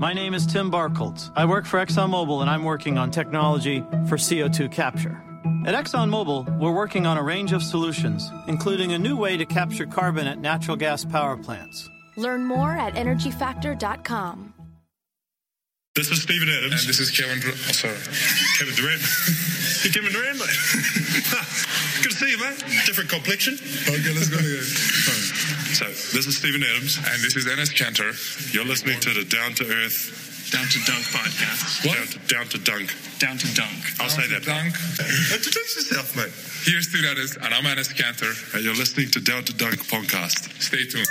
My name is Tim Barkholtz. I work for ExxonMobil and I'm working on technology for CO2 capture. At ExxonMobil, we're working on a range of solutions, including a new way to capture carbon at natural gas power plants. Learn more at energyfactor.com. This is Steven Adams. And this is Kevin. Dur- oh, sorry. Kevin Durant. You're Kevin Durant, mate. Good to see you, mate. Different complexion. Okay, let's go again. So, this is Steven Adams. And this is Enes Kanter. You're listening to the Down to Earth, Down to Dunk podcast. What? Down to, down to Dunk. Down to Dunk. I'll say that. Dunk. Introduce yourself, mate. Here's Steve Enes, and I'm Enes Kanter. And you're listening to Down to Dunk podcast. Stay tuned.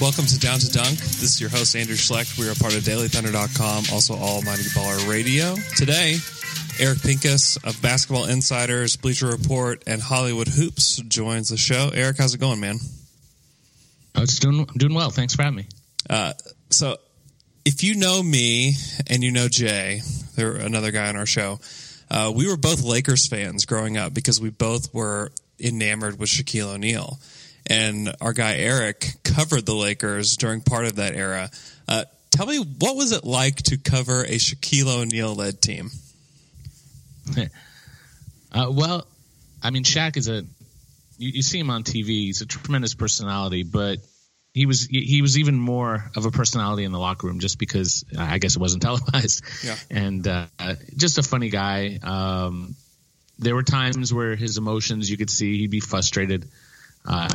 Welcome to Down to Dunk. This is your host, Andrew Schlecht. We are part of DailyThunder.com, also Almighty Baller Radio. Today, Eric Pincus of Basketball Insiders, Bleacher Report, and Hollywood Hoops joins the show. Eric, how's it going, man? Oh, it's doing doing well. Thanks for having me. Uh, so, if you know me and you know Jay, they're another guy on our show, uh, we were both Lakers fans growing up because we both were enamored with Shaquille O'Neal. And our guy Eric covered the Lakers during part of that era. Uh, tell me, what was it like to cover a Shaquille O'Neal led team? Uh, well, I mean, Shaq is a you, you see him on TV. He's a tremendous personality, but he was he was even more of a personality in the locker room just because uh, I guess it wasn't televised. Yeah. And uh, just a funny guy. Um, there were times where his emotions you could see he'd be frustrated. Uh,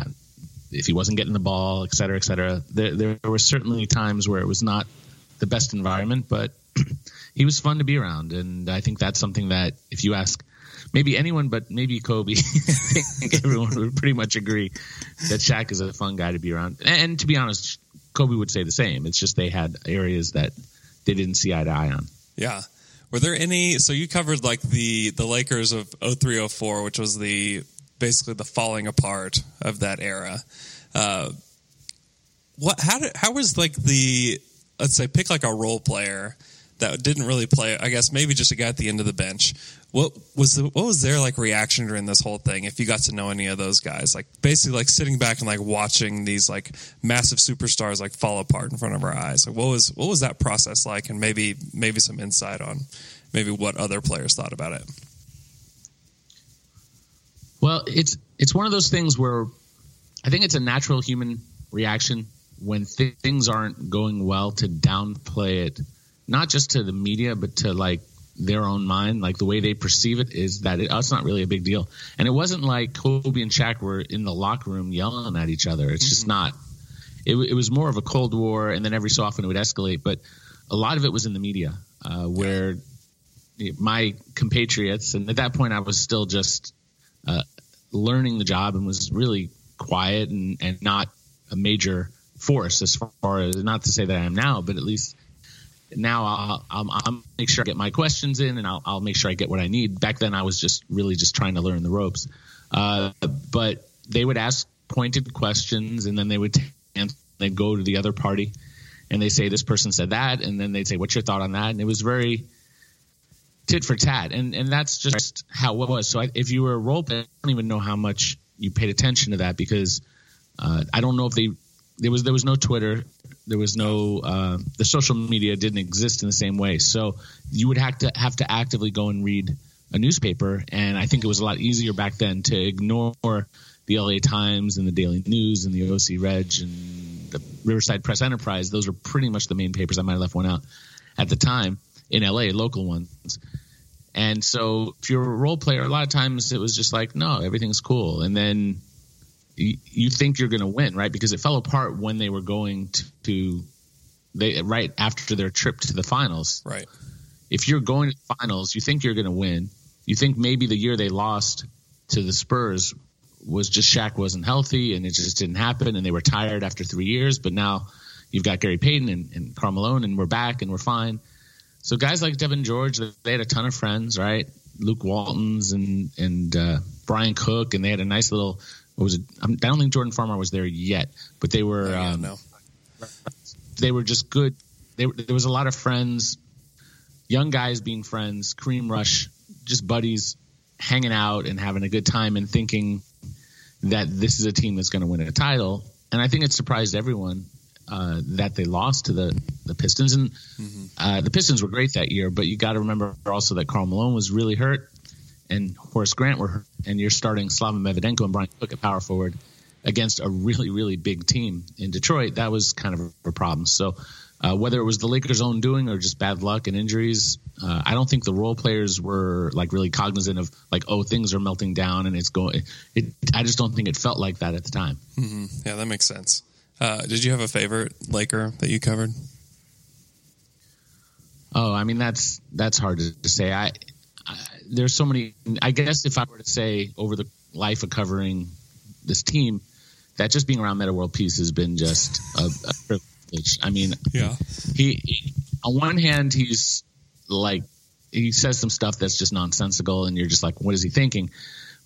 if he wasn't getting the ball, et cetera, et cetera. There, there were certainly times where it was not the best environment, but he was fun to be around. And I think that's something that if you ask maybe anyone, but maybe Kobe, I think everyone would pretty much agree that Shaq is a fun guy to be around. And, to be honest, Kobe would say the same. It's just they had areas that they didn't see eye to eye on. Yeah. Were there any? So you covered like the the Lakers of 0304, which was the basically the falling apart of that era. Uh, what? How did? How was like the? Let's say pick like a role player that didn't really play. I guess maybe just a guy at the end of the bench. What was the, what was their like reaction during this whole thing? If you got to know any of those guys, like basically like sitting back and like watching these like massive superstars like fall apart in front of our eyes. Like what was what was that process like? And maybe maybe some insight on maybe what other players thought about it. Well, it's it's one of those things where I think it's a natural human reaction when th- things aren't going well to downplay it, not just to the media, but to like their own mind, like the way they perceive it is that it, oh, it's not really a big deal. And it wasn't like Kobe and Shaq were in the locker room yelling at each other. It's just not. It, it was more of a cold war, and then every so often it would escalate. But a lot of it was in the media, uh, where my compatriots, and at that point I was still just uh, learning the job and was really quiet and, and not a major force as far as not to say that I am now, but at least now I'll, I'll, I'll make sure I get my questions in and I'll, I'll make sure I get what I need. Back then I was just really just trying to learn the ropes. Uh, but they would ask pointed questions and then they would and they'd go to the other party and they say this person said that. And then they'd say what's your thought on that? And it was very tit for tat. And and that's just how it was. So I, if you were a role player i don't even know how much you paid attention to that because uh, i don't know if they there was there was no twitter there was no uh, the social media didn't exist in the same way so you would have to have to actively go and read a newspaper and i think it was a lot easier back then to ignore the la times and the daily news and the oc reg and the riverside press enterprise those were pretty much the main papers i might have left one out at the time in LA, local ones. And so if you're a role player, a lot of times it was just like, no, everything's cool. And then you, you think you're going to win, right? Because it fell apart when they were going to, to they right after their trip to the finals. Right. If you're going to the finals, you think you're going to win. You think maybe the year they lost to the Spurs was just Shaq wasn't healthy and it just didn't happen and they were tired after three years. But now you've got Gary Payton and, and Malone and we're back and we're fine. So guys like Devean George, they had a ton of friends, right? Luke Waltons and and uh, Brian Cook, and they had a nice little. What was it? I don't think Jordan Farmar was there yet, but they were. Um, no. They were just good. They, there was a lot of friends young guys being friends, Kareem Rush, just buddies, hanging out and having a good time and thinking that this is a team that's going to win a title. And I think it surprised everyone uh, that they lost to the the Pistons. And uh, the Pistons were great that year, but you got to remember also that Karl Malone was really hurt and Horace Grant were hurt, and you're starting Slava Medvedenko and Brian Cook at power forward against a really really big team in Detroit. That was kind of a problem. So. Uh, whether it was the Lakers' own doing or just bad luck and injuries, uh, I don't think the role players were like really cognizant of like, oh, things are melting down and it's going. It, I just don't think it felt like that at the time. Yeah, that makes sense. Uh, did you have a favorite Laker that you covered? Oh, I mean that's that's hard to, say. I, I there's so many. I guess if I were to say over the life of covering this team, that just being around Metta World Peace has been just a, a privilege. I mean, Yeah. he, he on one hand he's like he says some stuff that's just nonsensical and you're just like what is he thinking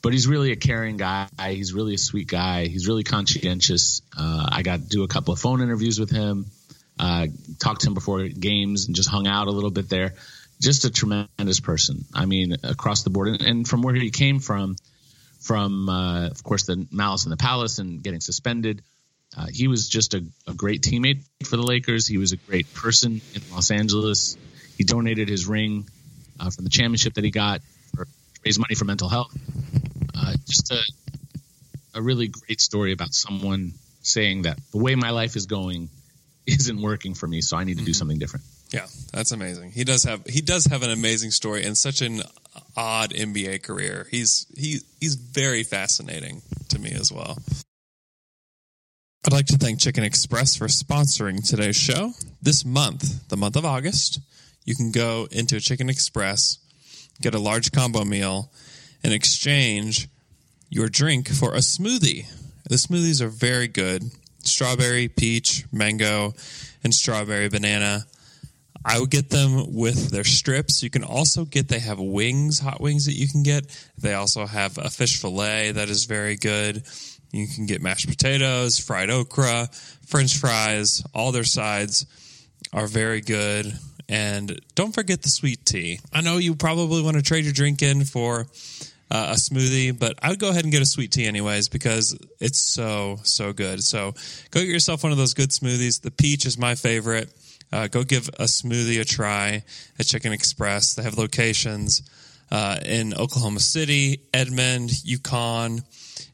but he's really a caring guy. He's really a sweet guy. He's really conscientious. Uh, i got to do a couple of phone interviews with him. Uh, talked to him before games and just hung out a little bit there. Just a tremendous person. I mean across the board. And, and from where he came from from uh, of course the malice in the palace and getting suspended uh, he was just a, a great teammate for the Lakers. He was a great person in Los Angeles. He donated his ring uh, from the championship that he got to raise money for mental health. Uh, just a, a really great story about someone saying that the way my life is going isn't working for me, so I need to do something different. Yeah, that's amazing. He does have he does have an amazing story and such an odd NBA career. He's he he's very fascinating to me as well. I'd like to thank Chicken Express for sponsoring today's show. This month, the month of August, you can go into a Chicken Express, get a large combo meal, and exchange your drink for a smoothie. The smoothies are very good strawberry, peach, mango, and strawberry banana. I would get them with their strips. You can also get, they have wings, hot wings that you can get. They also have a fish fillet that is very good. You can get mashed potatoes, fried okra, french fries, all their sides are very good. And don't forget the sweet tea. I know you probably want to trade your drink in for uh, a smoothie, but I would go ahead and get a sweet tea anyways because it's so, so good. So go get yourself one of those good smoothies. The peach is my favorite. Uh, go give a smoothie a try at Chicken Express. They have locations uh, in Oklahoma City, Edmond, Yukon,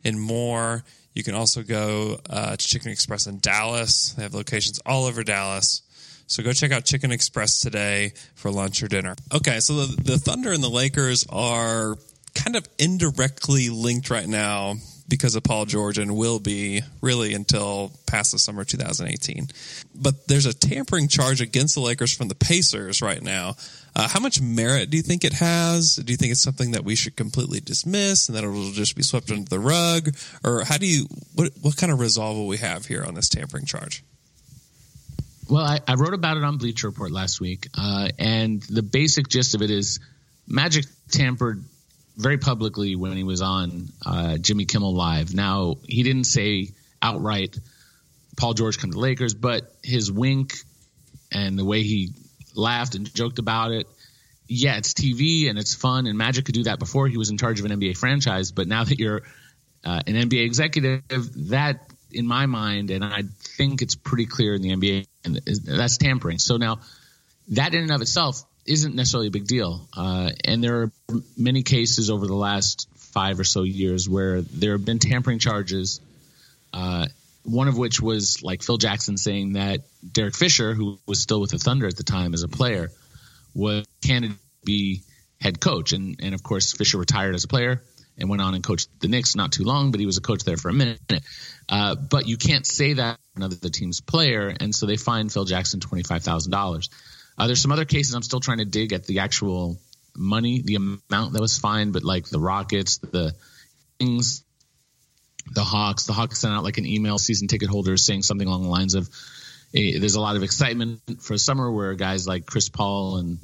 and more. You can also go uh, to Chicken Express in Dallas. They have locations all over Dallas. So go check out Chicken Express today for lunch or dinner. Okay, so the, the Thunder and the Lakers are kind of indirectly linked right now because of Paul George and will be really until past the summer 2018. But there's a tampering charge against the Lakers from the Pacers right now. Uh, how much merit do you think it has? Do you think it's something that we should completely dismiss and that it will just be swept under the rug? Or how do you, what, what kind of resolve will we have here on this tampering charge? Well, I, I wrote about it on Bleacher Report last week, uh, and the basic gist of it is Magic tampered very publicly when he was on uh, Jimmy Kimmel Live. Now, he didn't say outright, Paul George come to Lakers, but his wink and the way he laughed and joked about it. Yeah, it's TV and it's fun, and Magic could do that before he was in charge of an NBA franchise. But now that you're uh, an NBA executive, that, in my mind, and I think it's pretty clear in the NBA, and that's tampering. So now, that in and of itself isn't necessarily a big deal. Uh, and there are many cases over the last five or so years where there have been tampering charges. Uh, one of which was like Phil Jackson saying that Derek Fisher, who was still with the Thunder at the time as a player, was candidate to be head coach. And, and of course, Fisher retired as a player and went on and coached the Knicks not too long, but he was a coach there for a minute. Uh, but you can't say that another team's player, and so they fined Phil Jackson twenty five thousand dollars. Uh, there's some other cases I'm still trying to dig at the actual money, the amount that was fined, but like the Rockets, the things, the Hawks, the Hawks sent out like an email season ticket holders saying something along the lines of, eh, "There's a lot of excitement for summer where guys like Chris Paul and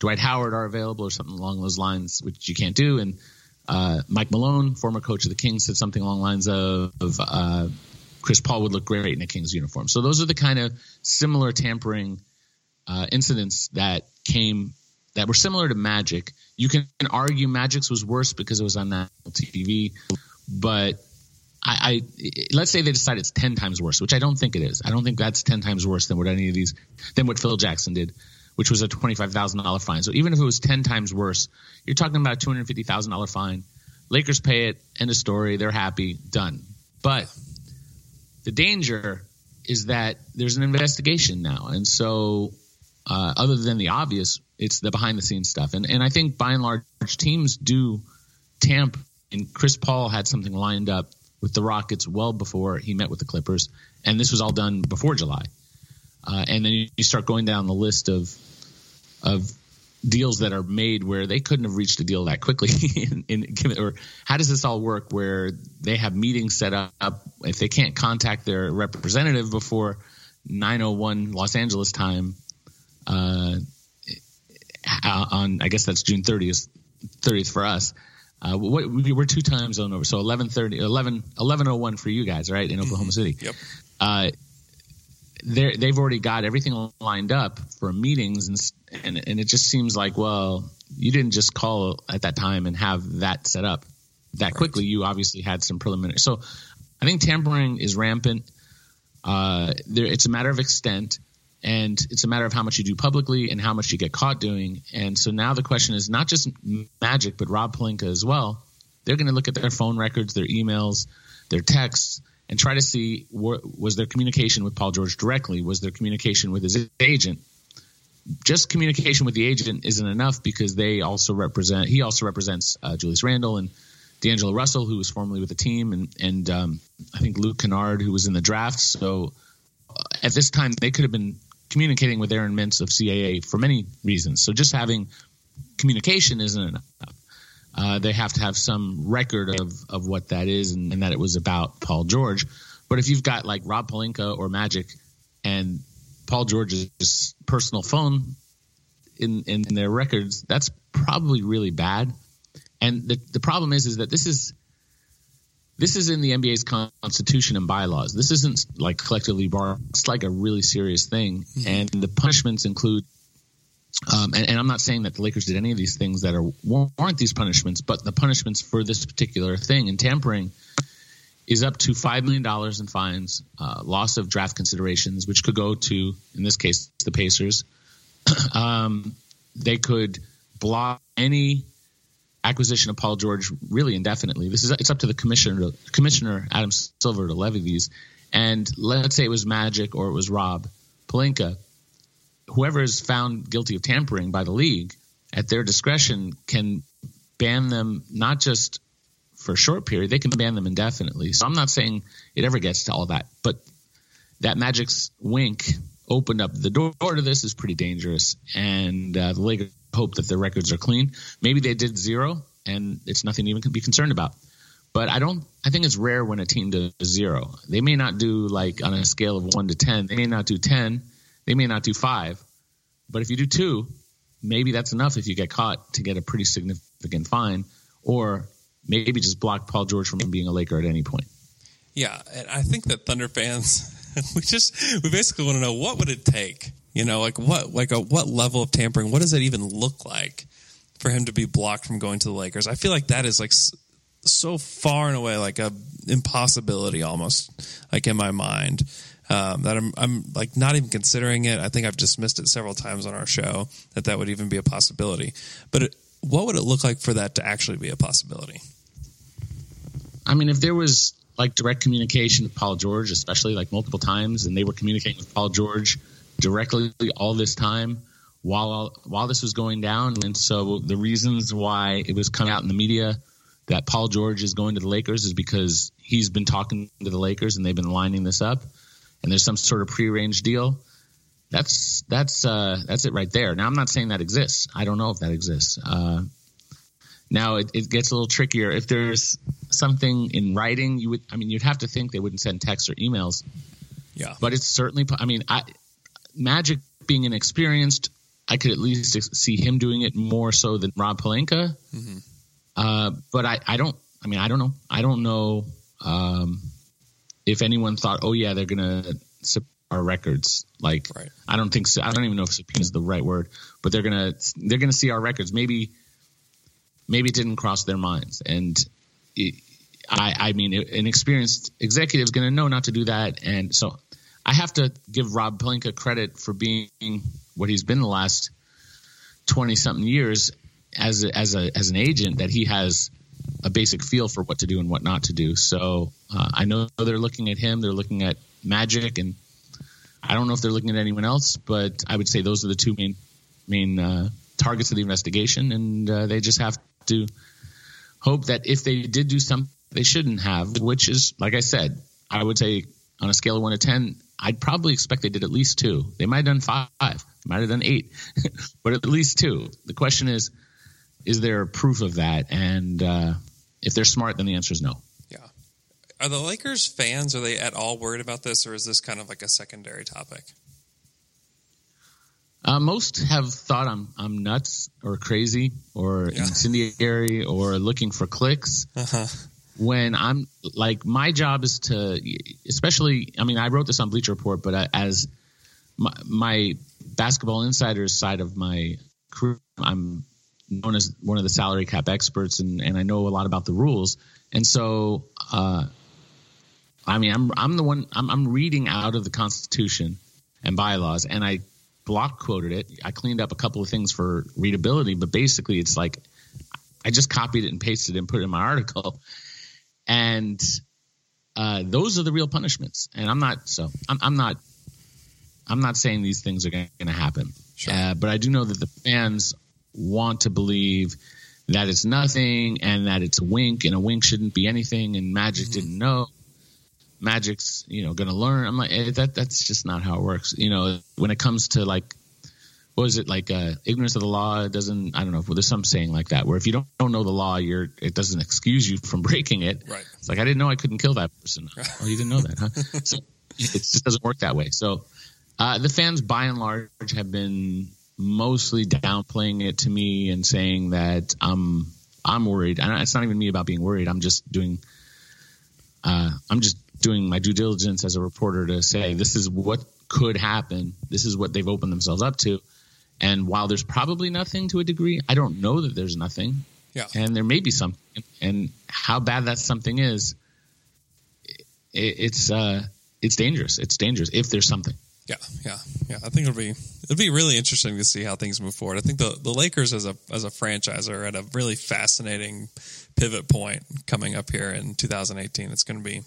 Dwight Howard are available, or something along those lines, which you can't do." And uh, Mike Malone, former coach of the Kings, said something along the lines of, uh, Chris Paul would look great in a Kings uniform. So those are the kind of similar tampering uh, incidents that came that were similar to Magic. You can argue Magic's was worse because it was on national TV, but I, I let's say they decide it's ten times worse, which I don't think it is. I don't think that's ten times worse than what any of these than what Phil Jackson did, which was a twenty five thousand dollar fine. So even if it was ten times worse, you're talking about a two hundred fifty thousand dollar fine. Lakers pay it. End of story. They're happy. Done. But the danger is that there's an investigation now, and so uh, other than the obvious, it's the behind the scenes stuff. And and I think by and large teams do tamp. And Chris Paul had something lined up with the Rockets well before he met with the Clippers, and this was all done before July. Uh, and then you, start going down the list of of deals that are made where they couldn't have reached a deal that quickly. in, in, or how does this all work? Where they have meetings set up if they can't contact their representative before 9:01 Los Angeles time uh, on I guess that's June 30th 30th for us. Uh, what, we're two time zone over, so 11:30, 11 11:01 for you guys, right in Oklahoma City. Yep. Uh, they've already got everything lined up for meetings, and, and and it just seems like, well, you didn't just call at that time and have that set up that Right. quickly. You obviously had some preliminary. So, I think tampering is rampant. Uh, there, it's a matter of extent, and it's a matter of how much you do publicly and how much you get caught doing. And so now the question is not just Magic, but Rob Pelinka as well. They're going to look at their phone records, their emails, their texts, and try to see was there communication with Paul George directly? Was there communication with his agent? Just communication with the agent isn't enough because they also represent. He also represents uh, Julius Randle and D'Angelo Russell, who was formerly with the team, and and um, I think Luke Kennard, who was in the draft. So uh, at this time, they could have been communicating with Aaron Mintz of CAA for many reasons. So just having communication isn't enough. Uh, they have to have some record of, of what that is and, and that it was about Paul George. But if you've got like Rob Pelinka or Magic and Paul George's personal phone in, in their records, that's probably really bad. And the, the problem is, is that this is this is in the NBA's constitution and bylaws. This isn't like collectively barred. It's like a really serious thing, and the punishments include. Um, and, and I'm not saying that the Lakers did any of these things that are warrant these punishments, but the punishments for this particular thing and tampering is up to five million dollars in fines, uh, loss of draft considerations, which could go to, in this case, the Pacers. um, they could block any acquisition of Paul George really indefinitely. This is it's up to the commissioner, Commissioner Adam Silver, to levy these. And let's say it was Magic or it was Rob Pelinka, whoever is found guilty of tampering by the league, at their discretion, can ban them not just for a short period, they can ban them indefinitely. So I'm not saying it ever gets to all that, but that Magic's wink opened up the door to this is pretty dangerous, and uh, the Lakers hope that their records are clean. Maybe they did zero, and it's nothing to even be concerned about. But I don't. I think it's rare when a team does zero. They may not do like on a scale of one to ten. They may not do ten. They may not do five. But if you do two, maybe that's enough if you get caught to get a pretty significant fine, or maybe just block Paul George from being a Laker at any point. Yeah, and I think that Thunder fans, we just we basically want to know what would it take, you know, like what like a what level of tampering, what does it even look like for him to be blocked from going to the Lakers? I feel like that is like so far and away like a impossibility almost, like in my mind. Um, that I'm, I'm like not even considering it. I think I've dismissed it several times on our show that that would even be a possibility. But it, what would it look like for that to actually be a possibility? I mean, if there was like direct communication with Paul George, especially like multiple times, and they were communicating with Paul George directly all this time while while this was going down, and so the reasons why it was coming out in the media that Paul George is going to the Lakers is because he's been talking to the Lakers and they've been lining this up, and there's some sort of prearranged deal. That's that's uh, that's it right there. Now I'm not saying that exists. I don't know if that exists. Uh, now it, it gets a little trickier. If there's something in writing, you would, I mean, you'd have to think they wouldn't send texts or emails, Yeah, but it's certainly, I mean, I, Magic being inexperienced, I could at least see him doing it more so than Rob Pelinka. Uh, but I, I don't, I mean, I don't know. I don't know um, if anyone thought, oh, yeah, they're going to surprise our records. Like Right. I don't think so. I don't even know if subpoena is the right word, but they're gonna they're gonna see our records. Maybe maybe it didn't cross their minds, and it, I I mean an experienced executive is gonna know not to do that, and so I have to give Rob Pelinka credit for being what he's been the last twenty something years as a, as a as an agent that he has a basic feel for what to do and what not to do. So uh, I know they're looking at him. They're looking at Magic, and I don't know if they're looking at anyone else. But I would say those are the two main main uh, targets of the investigation, and uh, they just have to hope that if they did do something they shouldn't have, which is like I said, I would say on a scale of one to ten, I'd probably expect they did at least two. They might have done five, might have done eight, but at least two. The question is, is there proof of that? And uh, if they're smart, then the answer is no. Yeah. Are the Lakers fans, are they at all worried about this, or is this kind of like a secondary topic? Uh, most have thought I'm I'm nuts or crazy or Yeah. incendiary or looking for clicks. Uh-huh. When I'm like my job is to, especially I mean I wrote this on Bleacher Report, but I, as my, my basketball insiders side of my career, I'm known as one of the salary cap experts, and and I know a lot about the rules, and so. Uh, I mean, I'm I'm the one I'm I'm reading out of the Constitution and bylaws, and I block quoted it. I cleaned up a couple of things for readability, but basically, it's like I just copied it and pasted it and put it in my article, and uh, those are the real punishments. And I'm not so I'm, I'm not I'm not saying these things are going to happen, Sure. uh, but I do know that the fans want to believe that it's nothing and that it's a wink and a wink shouldn't be anything and Magic didn't know. Magic's, you know, going to learn. I'm like, eh, that that's just not how it works. You know, when it comes to like, what is it like? Uh, ignorance of the law doesn't. I don't know. There's some saying like that where if you don't, don't know the law, you're it doesn't excuse you from breaking it. Right. It's like I didn't know I couldn't kill that person. oh, you didn't know that, huh? so it just doesn't work that way. So uh, the fans, by and large, have been mostly downplaying it to me and saying that I'm I'm worried. And it's not even me about being worried. I'm just doing. Uh, I'm just doing my due diligence as a reporter to say this is what could happen. This is what they've opened themselves up to. And while there's probably nothing to a degree, I don't know that there's nothing. Yeah. And there may be something. And how bad that something is, it, it's uh, it's dangerous. It's dangerous if there's something. Yeah, yeah, yeah. I think it'll be it'll be really interesting to see how things move forward. I think the the Lakers as a as a franchise are at a really fascinating pivot point coming up here in 2018. It's going to be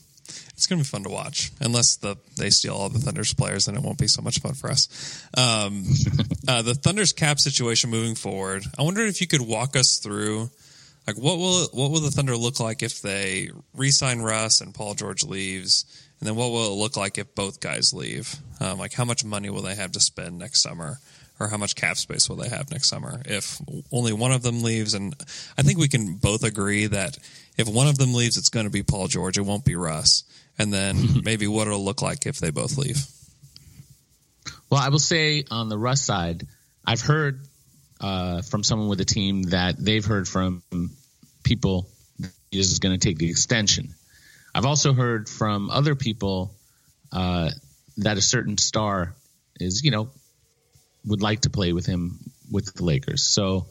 it's going to be fun to watch. Unless the they steal all the Thunder's players, then it won't be so much fun for us. Um, uh, the Thunder's cap situation moving forward. I wonder if you could walk us through. Like what will what will the Thunder look like if they re-sign Russ and Paul George leaves, and then what will it look like if both guys leave? Um, like how much money will they have to spend next summer, or how much cap space will they have next summer if only one of them leaves? And I think we can both agree that if one of them leaves, it's going to be Paul George. It won't be Russ. And then maybe what it'll look like if they both leave. Well, I will say on the Russ side, I've heard uh, from someone with the team that they've heard from people that he is going to take the extension. I've also heard from other people uh, that a certain star is, you know, would like to play with him with the Lakers. So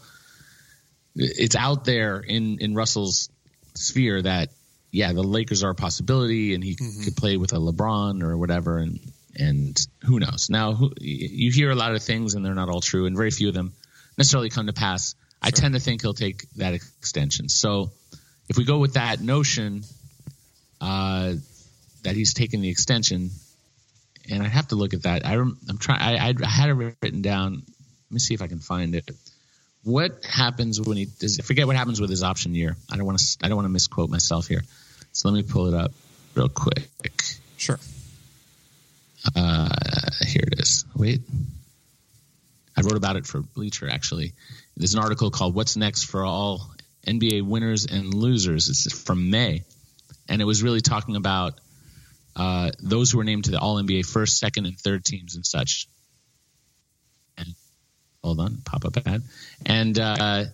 it's out there in in Russell's sphere that yeah, the Lakers are a possibility, and he could play with a LeBron or whatever, and and who knows? Now who, you hear a lot of things, and they're not all true, and very few of them necessarily come to pass. I tend to think he'll take that extension. So if we go with that notion uh, that he's taking the extension, and I have to look at that. I rem- I'm trying. I, I had it written down. Let me see if I can find it. What happens when he does? Forget what happens with his option year. I don't want to. I don't want to misquote myself here. So let me pull it up real quick. Sure. Uh, here it is. Wait. I wrote about it for Bleacher actually. There's an article called "What's Next for All NBA Winners and Losers." It's from May, and it was really talking about uh, those who were named to the All NBA first, second, and third teams and such. And hold on, pop up ad, and uh,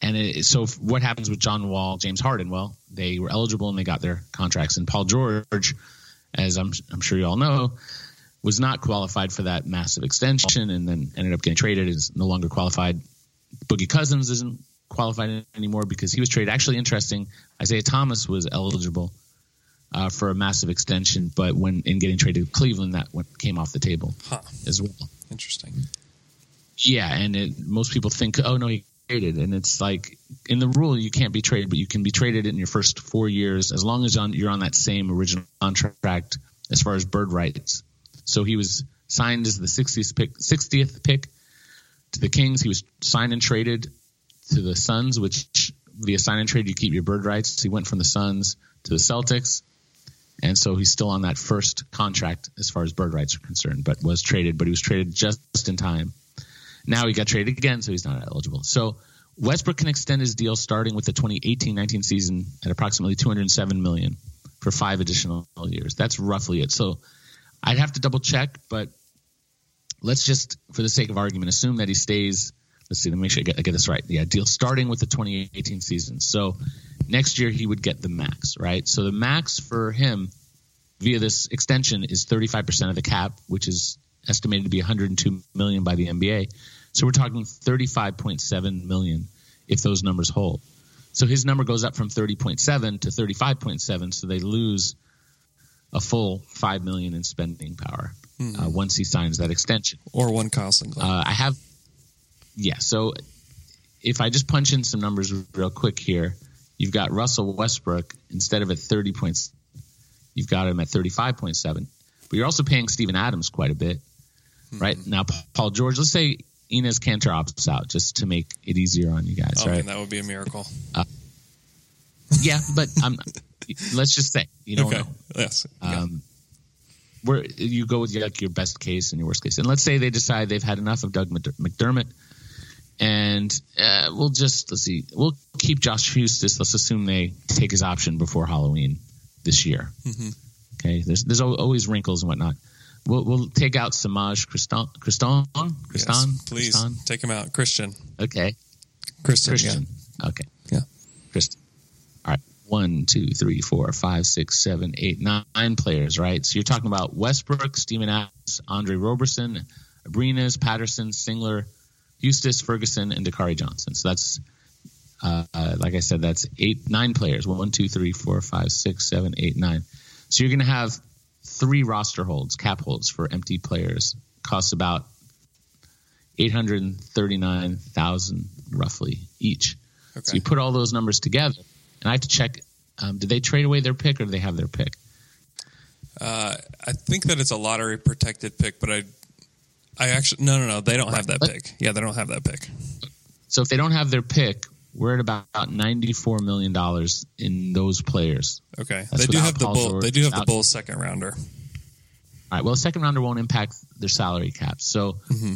and it, so what happens with John Wall, James Harden? Well, they were eligible and they got their contracts, and Paul George, as I'm I'm sure you all know, was not qualified for that massive extension, and then ended up getting traded. Is no longer qualified. Boogie Cousins isn't qualified anymore because he was traded. Actually, interesting. Isaiah Thomas was eligible uh, for a massive extension, but when in getting traded to Cleveland, that went, came off the table Huh. as well. Interesting. Yeah, and it, most people think, oh no, he traded, and it's like in the rule you can't be traded, but you can be traded in your first four years as long as on, you're on that same original contract as far as bird rights. So he was signed as the 60th pick, 60th pick to the Kings. He was signed and traded to the Suns, which via sign and trade you keep your bird rights. He went from the Suns to the Celtics. And so he's still on that first contract as far as bird rights are concerned, but was traded, but he was traded just in time. Now he got traded again, so he's not eligible. So Westbrook can extend his deal starting with the 2018-19 season at approximately 207 million for five additional years. That's roughly it. So I'd have to double check, but let's just, for the sake of argument, assume that he stays. Let's see. Let me make sure I get, I get this right. Yeah, deal starting with the 2018 season. So next year he would get the max, right? So the max for him via this extension is 35% of the cap, which is estimated to be 102 million by the NBA. So we're talking 35.7 million if those numbers hold. So his number goes up from 30.7 to 35.7. So they lose a full five million in spending power uh, once he signs that extension. Or one Kyle. Uh, I have, yeah. So if I just punch in some numbers real quick here, you've got Russell Westbrook instead of at 30 points, you've got him at 35.7. But you're also paying Steven Adams quite a bit, right? Now, Paul George, let's say Enes Kanter opts out just to make it easier on you guys, oh, right? man, that would be a miracle. yeah, but I'm, let's just say you don't okay. know. Yes. Yeah. Um, where you go with like your best case and your worst case, and let's say they decide they've had enough of Doug McDermott, and uh, we'll just let's see, we'll keep Josh Huestis. Let's assume they take his option before Halloween this year. Mhm. Okay, there's there's always wrinkles and whatnot. We'll we'll take out Semaj Christon Kristan Yes, Kristan please Kristan? take him out. Christian. Okay, Christian. Christian. Okay. Yeah. Christian. All right. One, two, three, four, five, six, seven, eight, nine, nine players, right? So you're talking about Westbrook, Steven Adams, Andre Roberson, Abrines, Patterson, Singler, Huestis, Ferguson, and Dakari Johnson. So that's, uh, uh, like I said, that's eight, nine players. One, two, three, four, five, six, seven, eight, nine. So you're going to have three roster holds, cap holds for empty players. Costs about 839,000 roughly each. So you put all those numbers together, and I have to check: um, did they trade away their pick, or do they have their pick? Uh, I think that it's a lottery protected pick, but I, I actually no no no they don't have that pick. Yeah, they don't have that pick. So if they don't have their pick, we're at about ninety-four million dollars in those players. Okay, That's they do have the bull. George, They do have the bull second rounder. All right. Well, second rounder won't impact their salary cap. So Mm-hmm.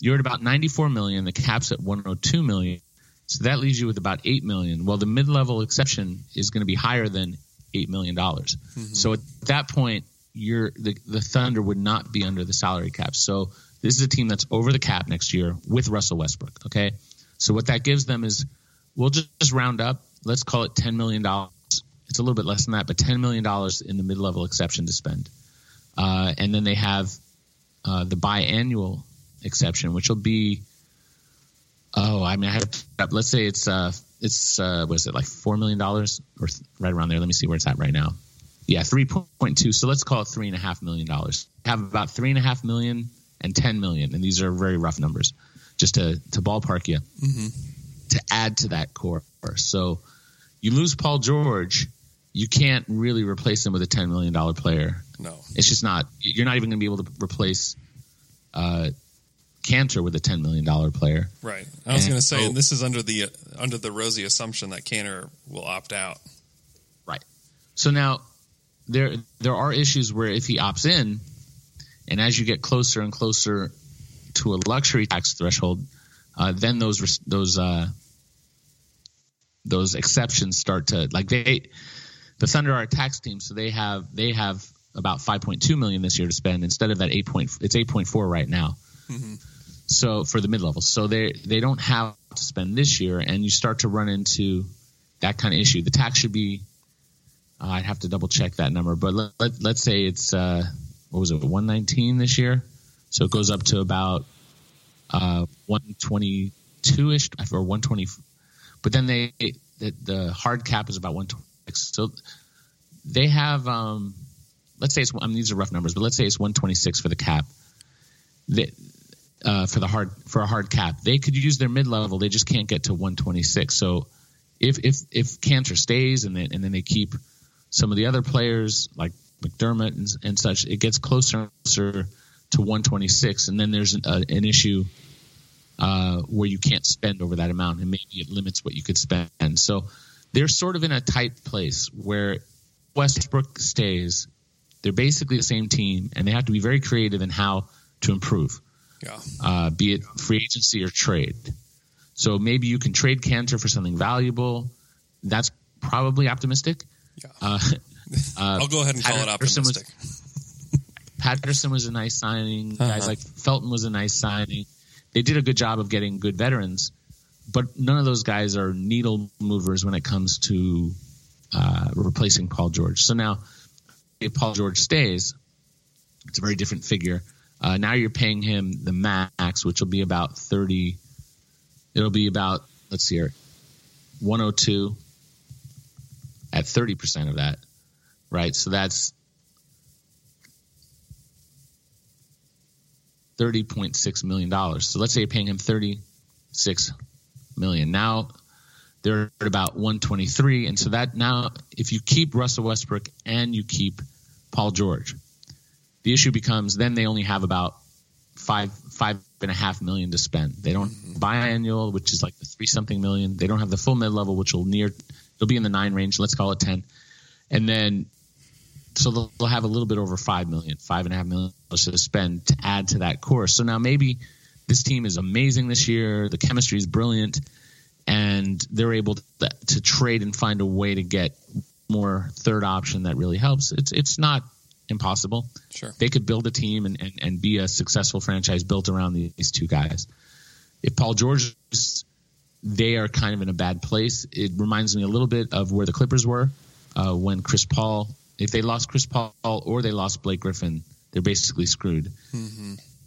you're at about 94 million. The cap's at 102 million. So that leaves you with about 8 million. Well, the mid-level exception is going to be higher than 8 million dollars. Mm-hmm. So at that point, you're the, the Thunder would not be under the salary cap. So this is a team that's over the cap next year with Russell Westbrook. Okay. So what that gives them is we'll just, just round up. Let's call it $10 million. It's a little bit less than that, but $10 million in the mid-level exception to spend. Uh, and then they have uh, the biannual exception, which will be oh, I mean, I have let's say it's uh, it's uh, what is it like four million dollars or th- right around there? Let me see where it's at right now. Yeah, three point two. So let's call it three and a half million dollars. Have about three and a half million and ten million, and these are very rough numbers, just to to ballpark you to add to that core. So you lose Paul George, you can't really replace him with a ten million dollar player. No. It's just not. You're not even going to be able to replace uh, Kanter with a ten million dollar player. Right. I was going to say, so- and this is under the uh, under the rosy assumption that Kanter will opt out. Right. So now there there are issues where if he opts in, and as you get closer and closer to a luxury tax threshold, uh, then those those uh, those exceptions start to like they the Thunder are a tax team, so they have they have about 5.2 million this year to spend instead of that 8. Point, it's 8.4 right now. So for the mid level, so they they don't have to spend this year, and you start to run into that kind of issue. The tax should be uh, I'd have to double check that number, but let, let, let's say it's uh, what was it 119 this year, so it goes up to about uh, 122 ish or 120. But then they the, the hard cap is about 126. So they have um, let's say it's I mean these are rough numbers, but let's say it's 126 for the cap. They, uh, for the hard for a hard cap, they could use their mid level. They just can't get to 126. So if if if Kanter stays and then and then they keep some of the other players like McDermott and, and such, it gets closer and closer to 126, and then there's an, uh, an issue uh, where you can't spend over that amount, and maybe it limits what you could spend. So they're sort of in a tight place where Westbrook stays. They're basically the same team, and they have to be very creative in how to improve, Yeah. uh, be it free agency or trade. So maybe you can trade Kanter for something valuable. That's probably optimistic. Yeah. Uh, I'll go ahead and call it Patterson was- optimistic. Patterson was a nice signing. Uh-huh. Guys like Felton was a nice signing. They did a good job of getting good veterans, but none of those guys are needle movers when it comes to uh, replacing Paul George. So now, if Paul George stays, it's a very different figure. Uh, now you're paying him the max, which will be about thirty. It'll be about let's see here, one hundred two. At thirty percent of that, right? So that's thirty point six million dollars. So let's say you're paying him thirty six million. Now they're at about one twenty three, and so that now if you keep Russell Westbrook and you keep Paul George, the issue becomes then they only have about five five and a half million to spend. They don't mm-hmm. biannual, which is like the three something million. They don't have the full mid level, which will near it'll be in the nine range. Let's call it ten, and then so they'll, they'll have a little bit over five million, five and a half million dollars to spend to add to that course. So now maybe this team is amazing this year. The chemistry is brilliant, and they're able to, to trade and find a way to get more third option that really helps. It's it's not impossible. Sure. They could build a team and, and, and be a successful franchise built around these two guys. If Paul George, they are kind of in a bad place. It reminds me a little bit of where the Clippers were uh, when Chris Paul. If they lost Chris Paul or they lost Blake Griffin, they're basically screwed.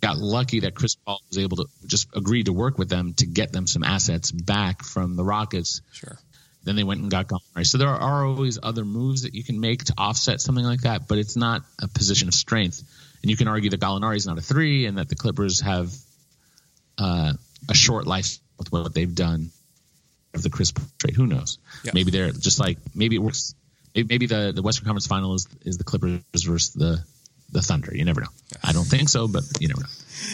Got lucky that Chris Paul was able to just agree to work with them to get them some assets back from the Rockets. Sure. Then they went and got Gallinari. So there are always other moves that you can make to offset something like that, but it's not a position of strength. And you can argue that Gallinari is not a three, and that the Clippers have uh, a short life with what they've done of the Chris trade. Who knows? Yeah. Maybe they're just like maybe it works. Maybe, the the Western Conference Final is is the Clippers versus the the Thunder. You never know. I don't think so, but you never know.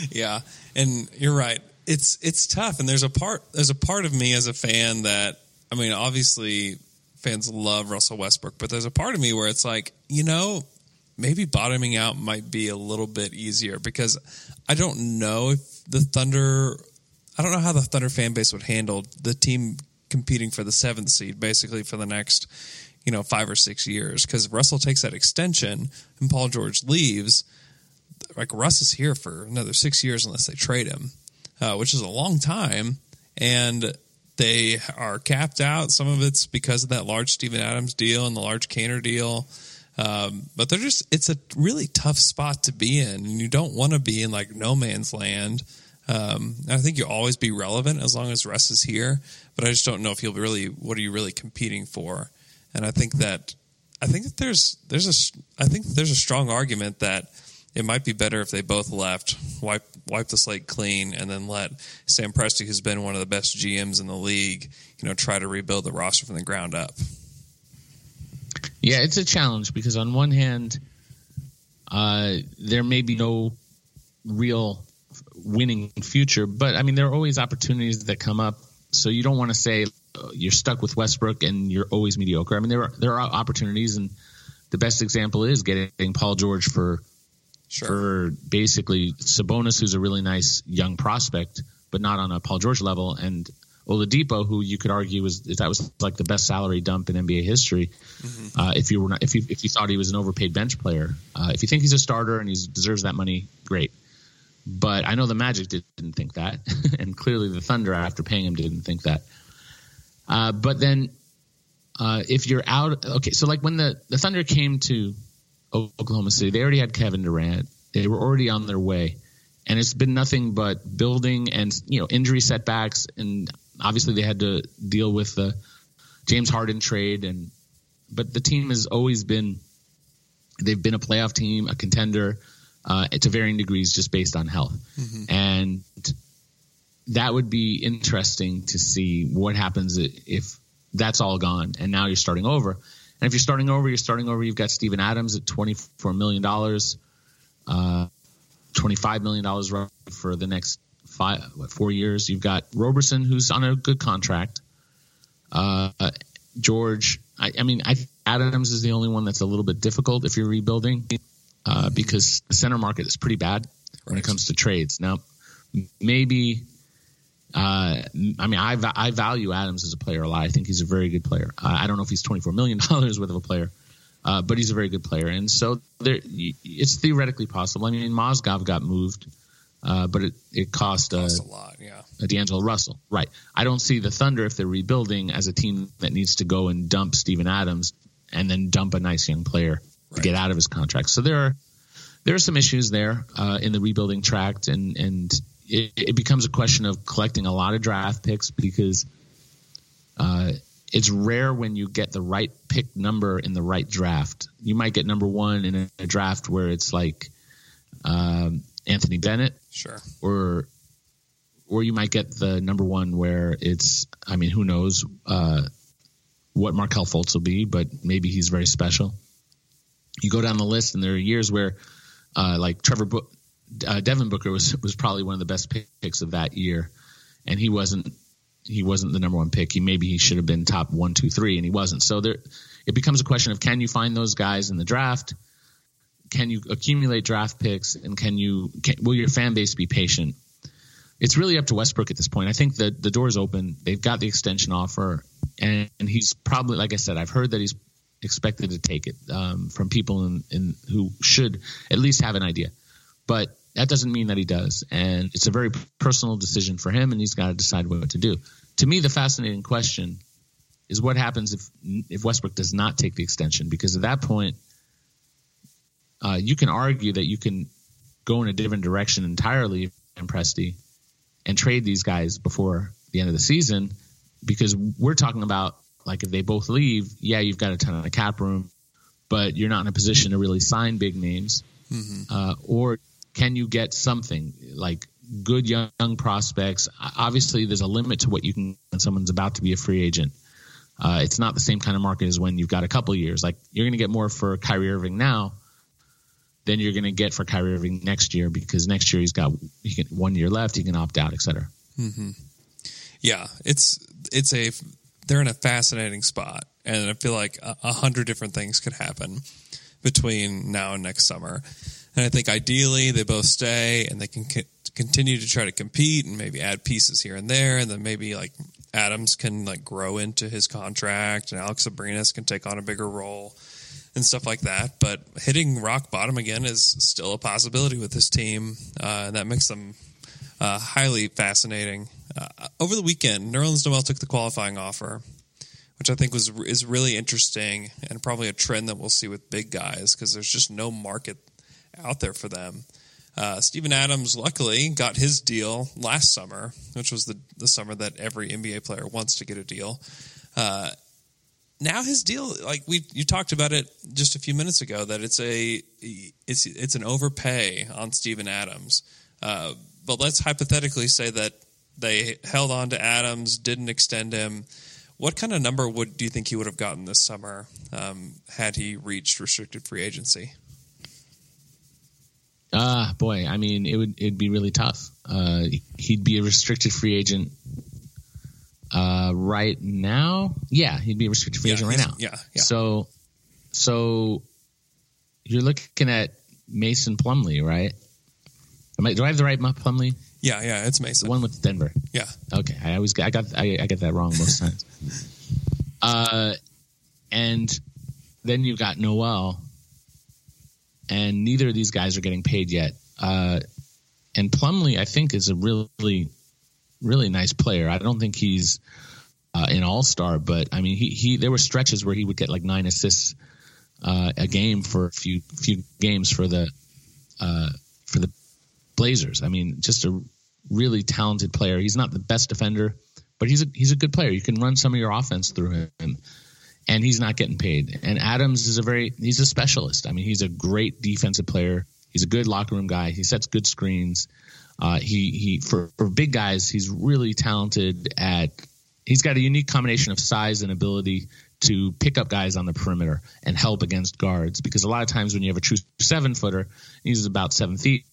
Yeah, and you're right. It's it's tough, and there's a part there's a part of me as a fan that I mean, obviously fans love Russell Westbrook, but there's a part of me where it's like, you know, maybe bottoming out might be a little bit easier because I don't know if the Thunder, I don't know how the Thunder fan base would handle the team competing for the seventh seed basically for the next, you know, five or six years because Russell takes that extension and Paul George leaves like Russ is here for another six years unless they trade him, uh, which is a long time. And they are capped out. Some of it's because of that large Steven Adams deal and the large Kanter deal. Um, but they're just, it's a really tough spot to be in. And you don't want to be in like no man's land. Um, I think you'll always be relevant as long as Russ is here. But I just don't know if you'll really, what are you really competing for? And I think that, I think that there's, there's a, I think there's a strong argument that it might be better if they both left, wipe wipe the slate clean, and then let Sam Presti, who's been one of the best GMs in the league, you know, try to rebuild the roster from the ground up. Yeah, it's a challenge because on one hand, uh, there may be no real winning future, but I mean, there are always opportunities that come up. So you don't want to say you're stuck with Westbrook and you're always mediocre. I mean, there are there are opportunities, and the best example is getting Paul George for Sure. for basically Sabonis, who's a really nice young prospect, but not on a Paul George level, and Oladipo, who you could argue was that was like the best salary dump in NBA history. Uh, if you were not, if you if you thought he was an overpaid bench player, uh, if you think he's a starter and he deserves that money, great. But I know the Magic didn't think that, and clearly the Thunder, after paying him, didn't think that. Uh, but then, uh, if you're out, okay, so like when the the Thunder came to Oklahoma City. They already had Kevin Durant. They were already on their way, and it's been nothing but building and you know injury setbacks, and obviously they had to deal with the James Harden trade, and but the team has always been they've been a playoff team, a contender, uh, to varying degrees, just based on health, and that would be interesting to see what happens if that's all gone and now you're starting over. And if you're starting over, you're starting over. You've got Steven Adams at $24 million, uh, $25 million for the next five, what, four years. You've got Roberson, who's on a good contract. Uh, George, I, I mean, I, Adams is the only one that's a little bit difficult if you're rebuilding uh, because the center market is pretty bad when it comes to trades. Now, maybe uh, I mean, I, I value Adams as a player a lot. I think he's a very good player. Uh, I don't know if he's $24 million worth of a player, uh, but he's a very good player. And so there, it's theoretically possible. I mean, Mozgov got moved, uh, but it, it cost, uh, That's a lot, yeah. uh, D'Angelo Russell. Right. I don't see the Thunder, if they're rebuilding, as a team that needs to go and dump Steven Adams and then dump a nice young player to get out of his contract. So there are there are some issues there uh, in the rebuilding tract, and and it, it becomes a question of collecting a lot of draft picks because uh, it's rare when you get the right pick number in the right draft. You might get number one in a, draft where it's like um, Anthony Bennett, Sure. or or you might get the number one where it's I mean who knows uh, what Markelle Fultz will be, but maybe he's very special. You go down the list, and there are years where uh, like Trevor Bo- uh, Devin Booker was was probably one of the best picks of that year, and he wasn't he wasn't the number one pick. He maybe he should have been top one, two, three, and he wasn't. So there, it becomes a question of can you find those guys in the draft? Can you accumulate draft picks, and can you can, will your fan base be patient? It's really up to Westbrook at this point. I think the the door's open. They've got the extension offer, and, and he's probably like I said. I've heard that he's expected to take it um, from people in, in who should at least have an idea, but that doesn't mean that he does. And it's a very personal decision for him, and he's got to decide what to do. To me, the fascinating question is what happens if if Westbrook does not take the extension, because at that point, uh, you can argue that you can go in a different direction entirely and Presti and trade these guys before the end of the season, because we're talking about like if they both leave, yeah, you've got a ton of cap room, but you're not in a position to really sign big names, uh, or can you get something like good young, young prospects? Obviously, there's a limit to what you can when someone's about to be a free agent. Uh, it's not the same kind of market as when you've got a couple years. Like you're going to get more for Kyrie Irving now than you're going to get for Kyrie Irving next year because next year he's got he can, one year left. He can opt out, et cetera. Yeah, it's it's a they're in a fascinating spot, and I feel like a, a hundred different things could happen between now and next summer. And I think ideally they both stay and they can co- continue to try to compete and maybe add pieces here and there, and then maybe like Adams can like grow into his contract, and Alex Abrines can take on a bigger role and stuff like that. But hitting rock bottom again is still a possibility with this team, uh, and that makes them uh, highly fascinating. Uh, over the weekend, Nerlens Noel took the qualifying offer, which I think was is really interesting and probably a trend that we'll see with big guys because there's just no market out there for them. Uh, Steven Adams, luckily, got his deal last summer, which was the, the summer that every NBA player wants to get a deal. Uh, now his deal, like we you talked about it just a few minutes ago, that it's a it's it's an overpay on Steven Adams. Uh, but let's hypothetically say that they held on to Adams, didn't extend him. What kind of number would do you think he would have gotten this summer um, had he reached restricted free agency? Ah, boy, I mean, it would it'd be really tough. Uh, he'd be a restricted free agent uh, right now. Yeah, he'd be a restricted free Yeah, agent right now. yeah, yeah. So, so you're looking at Mason Plumlee, right? Am I, do I have the right Plumlee? Yeah, yeah, it's Mason. The one with Denver. yeah, Okay, I always I got I, I get that wrong most times. Uh, and then you've got Noel, and neither of these guys are getting paid yet. Uh, and Plumlee, I think, is a really, really nice player. I don't think he's uh, an all star, but I mean, he he there were stretches where he would get like nine assists uh, a game for a few few games for the uh, for the Blazers. I mean, just a really talented player. He's not the best defender, but he's a he's a good player. You can run some of your offense through him, and he's not getting paid. And Adams is a very he's a specialist. I mean, he's a great defensive player. He's a good locker room guy. He sets good screens. Uh, he he for, for big guys, he's really talented at. He's got a unique combination of size and ability to pick up guys on the perimeter and help against guards. Because a lot of times when you have a true seven footer, he's about seven feet.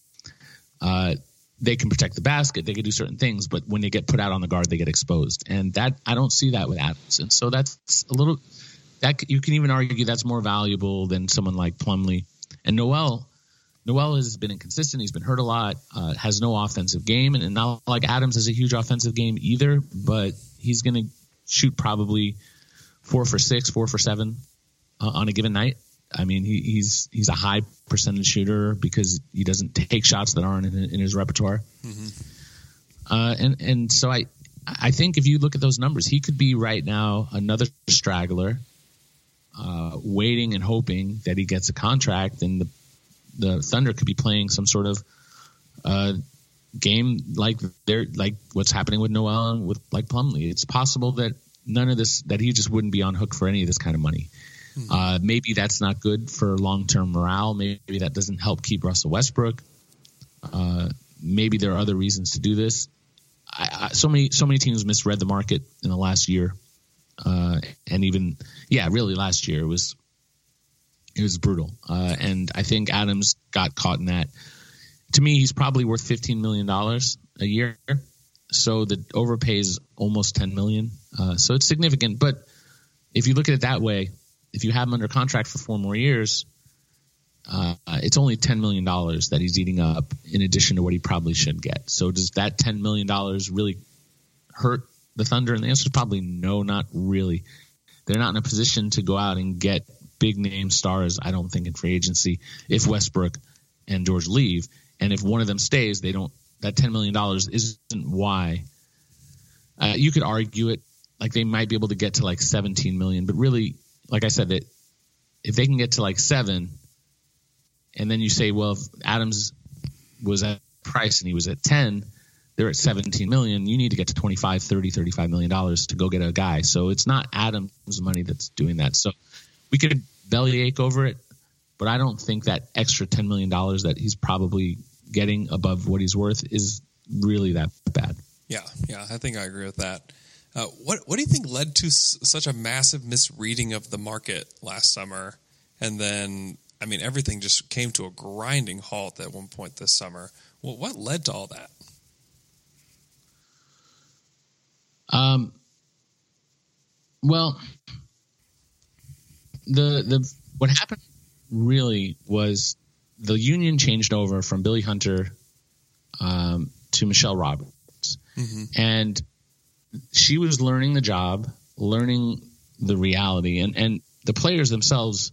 Uh, they can protect the basket, they can do certain things, but when they get put out on the guard, they get exposed, and that I don't see that with Adams. And so that's a little that you can even argue that's more valuable than someone like Plumlee and Noel. Noel has been inconsistent. He's been hurt a lot. Uh, has no offensive game, and, and not like Adams has a huge offensive game either. But he's going to shoot probably four for six, four for seven uh, on a given night. I mean, he, he's he's a high percentage shooter because he doesn't take shots that aren't in, in his repertoire. Uh, and and so I I think if you look at those numbers, he could be right now another straggler, uh, waiting and hoping that he gets a contract, and the the Thunder could be playing some sort of uh, game like they're like what's happening with Noel and with like Plumlee. It's possible that none of this that he just wouldn't be on hook for any of this kind of money. Uh, maybe that's not good for long term morale. Maybe that doesn't help keep Russell Westbrook. Uh, maybe there are other reasons to do this. I, I, so many so many teams misread the market in the last year, uh, and even yeah, really last year it was it was brutal. Uh, and I think Adams got caught in that. To me, he's probably worth fifteen million dollars a year. So the overpay is almost ten million. Uh, so it's significant. But if you look at it that way, if you have him under contract for four more years, uh, it's only ten million dollars that he's eating up in addition to what he probably should get. So does that ten million dollars really hurt the Thunder? And the answer is probably no, not really. They're not in a position to go out and get big name stars. I don't think in free agency if Westbrook and George leave, and if one of them stays, they don't. That ten million dollars isn't why. Uh, you could argue it like they might be able to get to like seventeen million, but really like I said, that if they can get to like seven, and then you say, well, if Adams was at price and he was at 10, they're at 17 million. You need to get to 25, 30, 35 million dollars to go get a guy. So it's not Adams' money that's doing that. So we could bellyache over it, but I don't think that extra 10 million dollars that he's probably getting above what he's worth is really that bad. Yeah, yeah, I think I agree with that. Uh, what what do you think led to s- such a massive misreading of the market last summer, and then I mean everything just came to a grinding halt at one point this summer? Well, what led to all that? Um, well, the the what happened really was the union changed over from Billy Hunter um, to Michelle Roberts, and she was learning the job, learning the reality, and and the players themselves.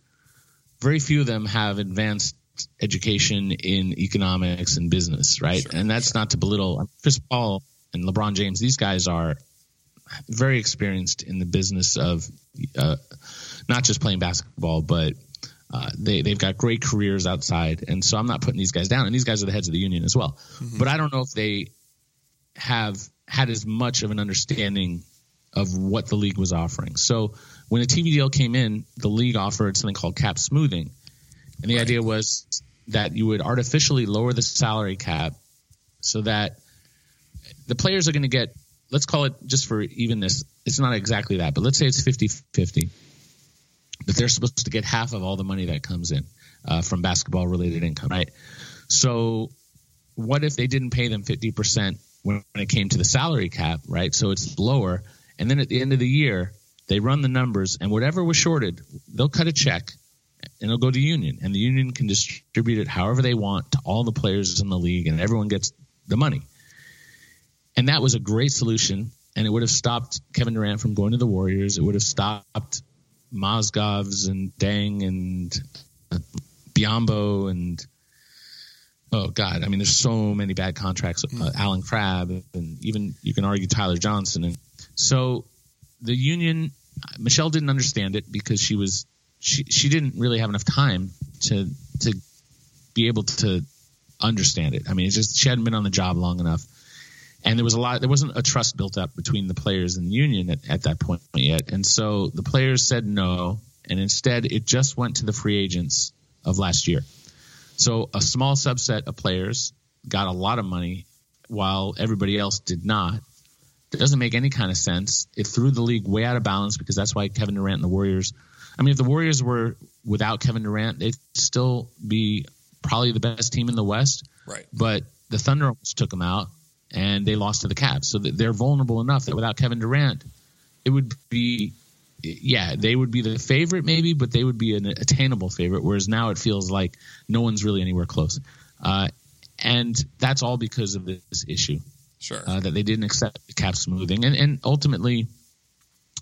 Very few of them have advanced education in economics and business, right? and that's not to belittle Chris Paul and LeBron James. These guys are very experienced in the business of uh, not just playing basketball, but uh, they they've got great careers outside. And so I'm not putting these guys down, and these guys are the heads of the union as well. But I don't know if they have had as much of an understanding of what the league was offering. So when the TV deal came in, the league offered something called cap smoothing, and the idea was that you would artificially lower the salary cap so that the players are going to get let's call it just for evenness it's not exactly that but let's say it's 50-50 that they're supposed to get half of all the money that comes in uh, from basketball related income right? So what if they didn't pay them 50% when, when it came to the salary cap right so it's lower and then at the end of the year they run the numbers and whatever was shorted they'll cut a check and it'll go to union and the union can distribute it however they want to all the players in the league and everyone gets the money and that was a great solution. And it would have stopped Kevin Durant from going to the Warriors. It would have stopped Mozgovs and Deng and Biyombo and oh god, I mean, there's so many bad contracts. Uh, Allen Crabbe and even you can argue Tyler Johnson. And so the union, Michelle didn't understand it because she was she she didn't really have enough time to to be able to understand it. I mean, it's just she hadn't been on the job long enough, and there was a lot. There wasn't a trust built up between the players and the union at, at that point yet, and so the players said no, and instead it just went to the free agents of last year. So a small subset of players got a lot of money, while everybody else did not. It doesn't make any kind of sense. It threw the league way out of balance because that's why Kevin Durant and the Warriors. I mean, if the Warriors were without Kevin Durant, they'd still be probably the best team in the West. Right. But the Thunder almost took them out, and they lost to the Cavs. So they're vulnerable enough that without Kevin Durant, it would be, yeah, they would be the favorite maybe, but they would be an attainable favorite. Whereas now it feels like no one's really anywhere close. Uh, and that's all because of this issue Sure. uh, that they didn't accept the cap smoothing, and and ultimately,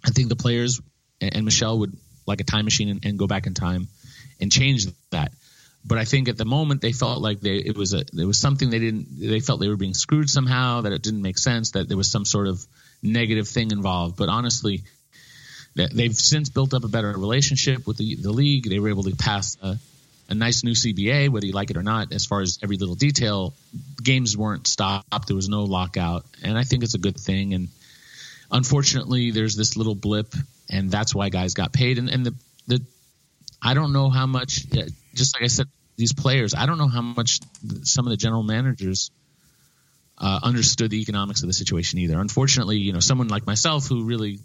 I think the players and, and Michelle would like a time machine and, and go back in time and change that. But I think at the moment they felt like they it was a there was something they didn't they felt they were being screwed somehow that it didn't make sense that there was some sort of negative thing involved. But honestly, they've since built up a better relationship with the the league. They were able to pass a, a nice new CBA, whether you like it or not. As far as every little detail, games weren't stopped. There was no lockout, and I think it's a good thing. And unfortunately, there's this little blip, and that's why guys got paid. And, and the the I don't know how much. Just like I said, these players, I don't know how much some of the general managers uh, understood the economics of the situation either. Unfortunately, you know, someone like myself who really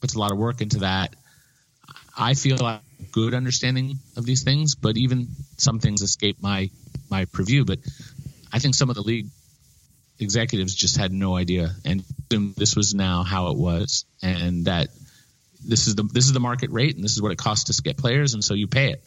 puts a lot of work into that, I feel like good understanding of these things, but even some things escape my my purview. But I think some of the league executives just had no idea, and assumed this was now how it was, and that this is the this is the market rate, and this is what it costs to get players, and so you pay it.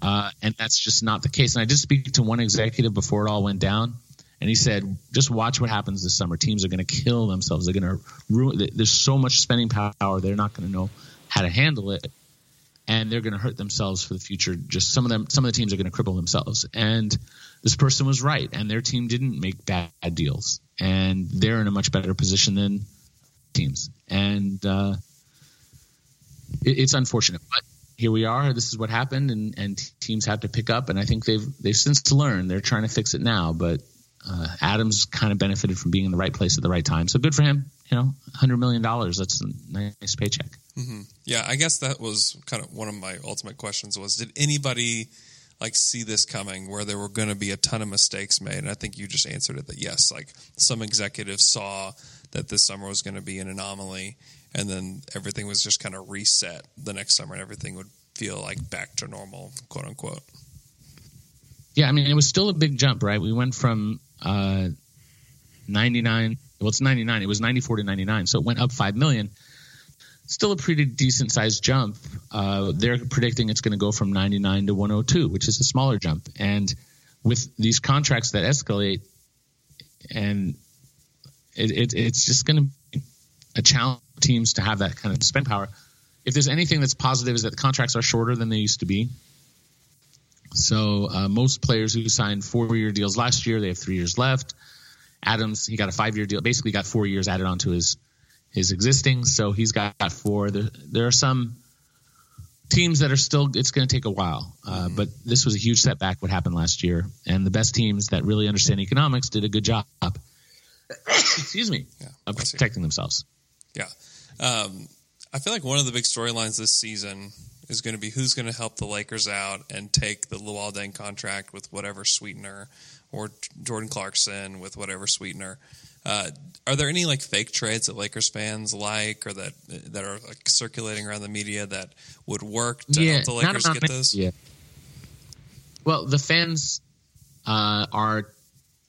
Uh, and that's just not the case. And I did speak to one executive before it all went down, and he said, "Just watch what happens this summer. Teams are going to kill themselves. They're going to ruin. There's so much spending power. They're not going to know how to handle it, and they're going to hurt themselves for the future. Just some of them, some of the teams are going to cripple themselves. And this person was right, and their team didn't make bad deals, and they're in a much better position than teams. And uh, it, it's unfortunate, but here we are. This is what happened, and, and teams have to pick up. And I think they've they've since learned. They're trying to fix it now, but uh, Adams kind of benefited from being in the right place at the right time. So good for him. You know, hundred million dollars. That's a nice paycheck. Yeah, I guess that was kind of one of my ultimate questions was did anybody like see this coming where there were going to be a ton of mistakes made? And I think you just answered it that yes, like some executives saw that this summer was going to be an anomaly and then everything was just kind of reset the next summer and everything would feel like back to normal, quote unquote. Yeah, I mean, it was still a big jump, right? We went from uh, 99, well, it's 99. It was 94 to 99. So it went up 5 million. Still a pretty decent sized jump. Uh, they're predicting it's going to go from 99 to 102, which is a smaller jump. And with these contracts that escalate, and it, it, it's just going to be a challenge for teams to have that kind of spend power. If there's anything that's positive, is that the contracts are shorter than they used to be. So uh, most players who signed four-year deals last year, they have three years left. Adams, he got a five-year deal, basically got four years added onto his his existing, so he's got four. There, there are some teams that are still. It's going to take a while, uh, but this was a huge setback. What happened last year, and the best teams that really understand economics did a good job. excuse me, Yeah, of protecting themselves. Yeah. Um, I feel like one of the big storylines this season is going to be who's going to help the Lakers out and take the Luol Deng contract with whatever sweetener or Jordan Clarkson with whatever sweetener. Uh, are there any like fake trades that Lakers fans like or that that are like circulating around the media that would work to help the Lakers get those? Yeah. Well, the fans uh, are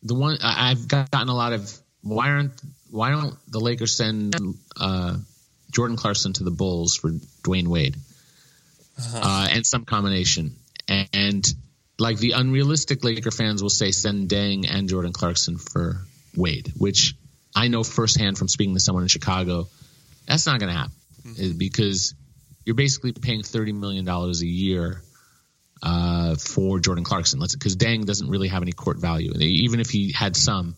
the one I've gotten a lot of. Why aren't why don't the Lakers send uh, Jordan Clarkson to the Bulls for Dwyane Wade uh, and some combination and, and like the unrealistic Laker fans will say send Deng and Jordan Clarkson for Wade, which I know firsthand from speaking to someone in Chicago. That's not going to happen uh, because you're basically paying thirty million dollars a year uh, for Jordan Clarkson. Let's because Deng doesn't really have any court value, And even if he had some.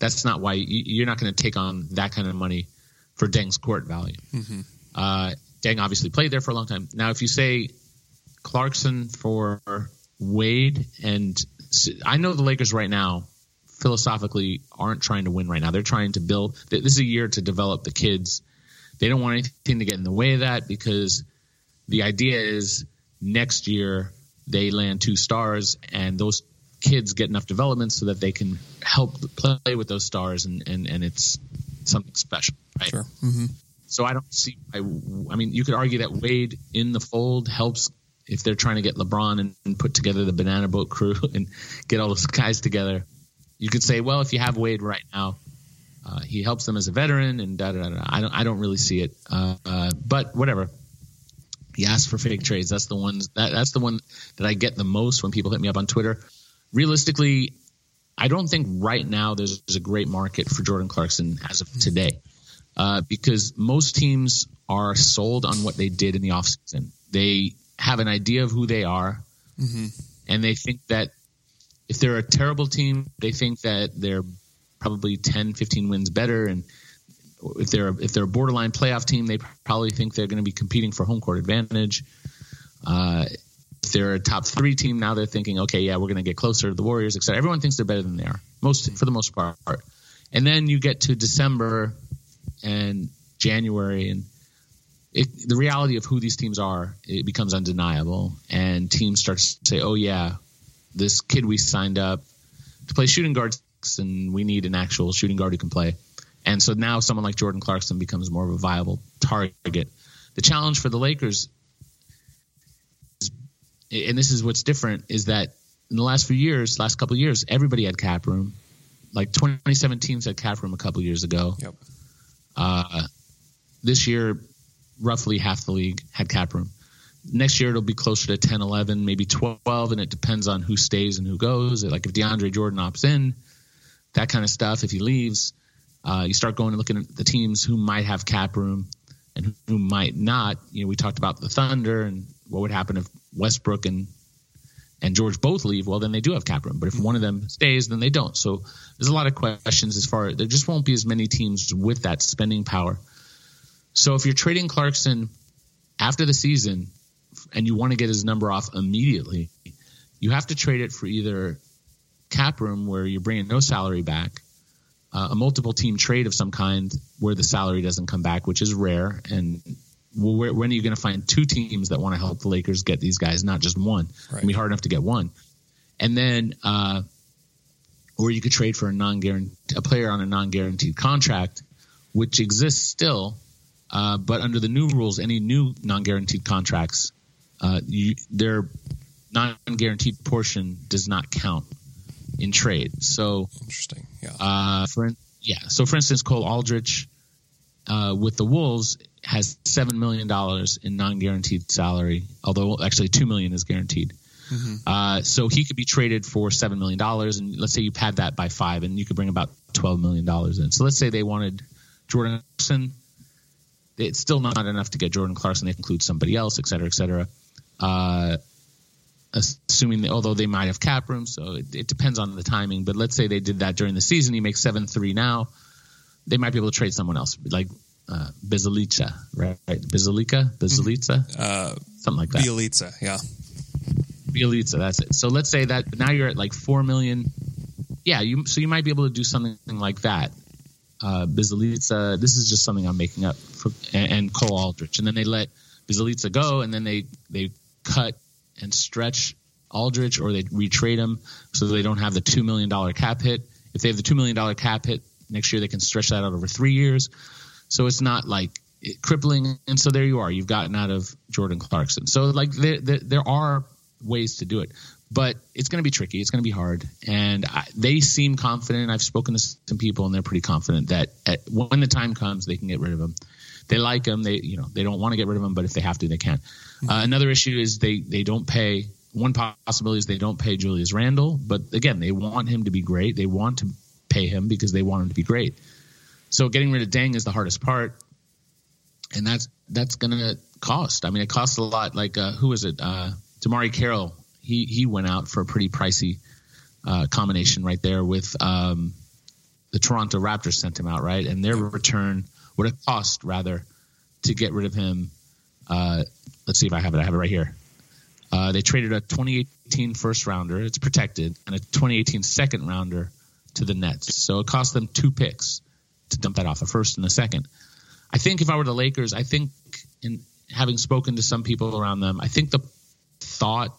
That's not why you- you're not going to take on that kind of money for Deng's court value. Uh, Deng obviously played there for a long time. Now, if you say Clarkson for Wade, and I know the Lakers right now philosophically aren't trying to win right now. They're trying to build. This is a year to develop the kids. They don't want anything to get in the way of that because the idea is next year they land two stars and those kids get enough development so that they can help play with those stars and, and, and it's something special, right? Sure. Mm-hmm. So I don't see. I, I mean, you could argue that Wade in the fold helps if they're trying to get LeBron and, and, put together the banana boat crew and get all those guys together. You could say, well, if you have Wade right now, uh, he helps them as a veteran and da da da. I don't. I don't really see it. Uh, uh, but whatever. He asked for fake trades. That's the ones. That, that's the one that I get the most when people hit me up on Twitter. Realistically, I don't think right now there's, there's a great market for Jordan Clarkson as of today uh, because most teams are sold on what they did in the offseason. They have an idea of who they are, mm-hmm. and they think that if they're a terrible team, they think that they're probably 10, 15 wins better. And if they're if they're a borderline playoff team, they probably think they're going to be competing for home court advantage. Uh, if they're a top three team, now they're thinking, okay, yeah, we're going to get closer to the Warriors, etc. Everyone thinks they're better than they are, most for the most part. And then you get to December and January, and it, the reality of who these teams are, it becomes undeniable, and teams start to say, oh yeah, this kid we signed up to play shooting guards, and we need an actual shooting guard who can play. And so now someone like Jordan Clarkson becomes more of a viable target. The challenge for the Lakers, is, and this is what's different, is that in the last few years, last couple years, everybody had cap room. Like 2017 had cap room a couple years ago. Yep. Uh, this year, roughly half the league had cap room. Next year, it'll be closer to 10, 11, maybe 12, and it depends on who stays and who goes. Like if DeAndre Jordan opts in, that kind of stuff. If he leaves, uh, you start going and looking at the teams who might have cap room and who might not. You know, we talked about the Thunder and what would happen if Westbrook and and George both leave. Well, then they do have cap room. But if one of them stays, then they don't. So there's a lot of questions as far there just won't be as many teams with that spending power. So if you're trading Clarkson after the season and you want to get his number off immediately, you have to trade it for either cap room where you're bringing no salary back, uh, a multiple team trade of some kind where the salary doesn't come back, which is rare. And where, when are you going to find two teams that want to help the Lakers get these guys, not just one? Right. To be hard enough to get one. And then, uh, or you could trade for a non a player on a non guaranteed contract, which exists still. Uh, but under the new rules, any new non guaranteed contracts, uh, you, their non guaranteed portion does not count in trade. So interesting. Yeah. Uh, for yeah. So for instance, Cole Aldrich uh, with the Wolves has seven million dollars in non-guaranteed salary, although actually two million is guaranteed. Mm-hmm. Uh, so he could be traded for seven million dollars, and let's say you pad that by five, and you could bring about twelve million dollars in. So let's say they wanted Jordan Clarkson. It's still not enough to get Jordan Clarkson. They include somebody else, et cetera, et cetera. Uh, assuming that, although they might have cap room, so it, it, depends on the timing. But let's say they did that during the season, he makes seven three now, they might be able to trade someone else, like uh, Bizalica, right? right? Bizalica, Bizalica, uh, something like that. Bjelica, yeah. Bjelica, that's it. So let's say that now you're at like four million. Yeah, you so you might be able to do something like that. Uh, Bizalica, this is just something I'm making up, for, and, and Cole Aldrich, and then they let Bizalica go, and then they they cut and stretch Aldrich or they retrade him so they don't have the $2 million cap hit. If they have the $2 million cap hit next year, they can stretch that out over three years. So it's not like crippling. And so there you are. You've gotten out of Jordan Clarkson. So like there, there, there are ways to do it, but it's going to be tricky. It's going to be hard. And I, they seem confident. I've spoken to some people and they're pretty confident that at, when the time comes, they can get rid of him. They like him. They, you know, they don't want to get rid of him, but if they have to, they can. Mm-hmm. Uh, another issue is they they don't pay. One possibility is they don't pay Julius Randle, but again, they want him to be great. They want to pay him because they want him to be great. So getting rid of Deng is the hardest part, and that's that's going to cost. I mean, it costs a lot. Like uh, who is it? Uh, DeMarre Carroll. He he went out for a pretty pricey uh, combination right there with um, the Toronto Raptors sent him out right, and their return would have cost rather to get rid of him Uh, let's see if I have it. I have it right here. Uh, they traded a 2018 first rounder, it's protected, and a 2018 second rounder to the Nets. So it cost them two picks to dump that off, a first and a second. I think if I were the Lakers, I think in having spoken to some people around them, I think the thought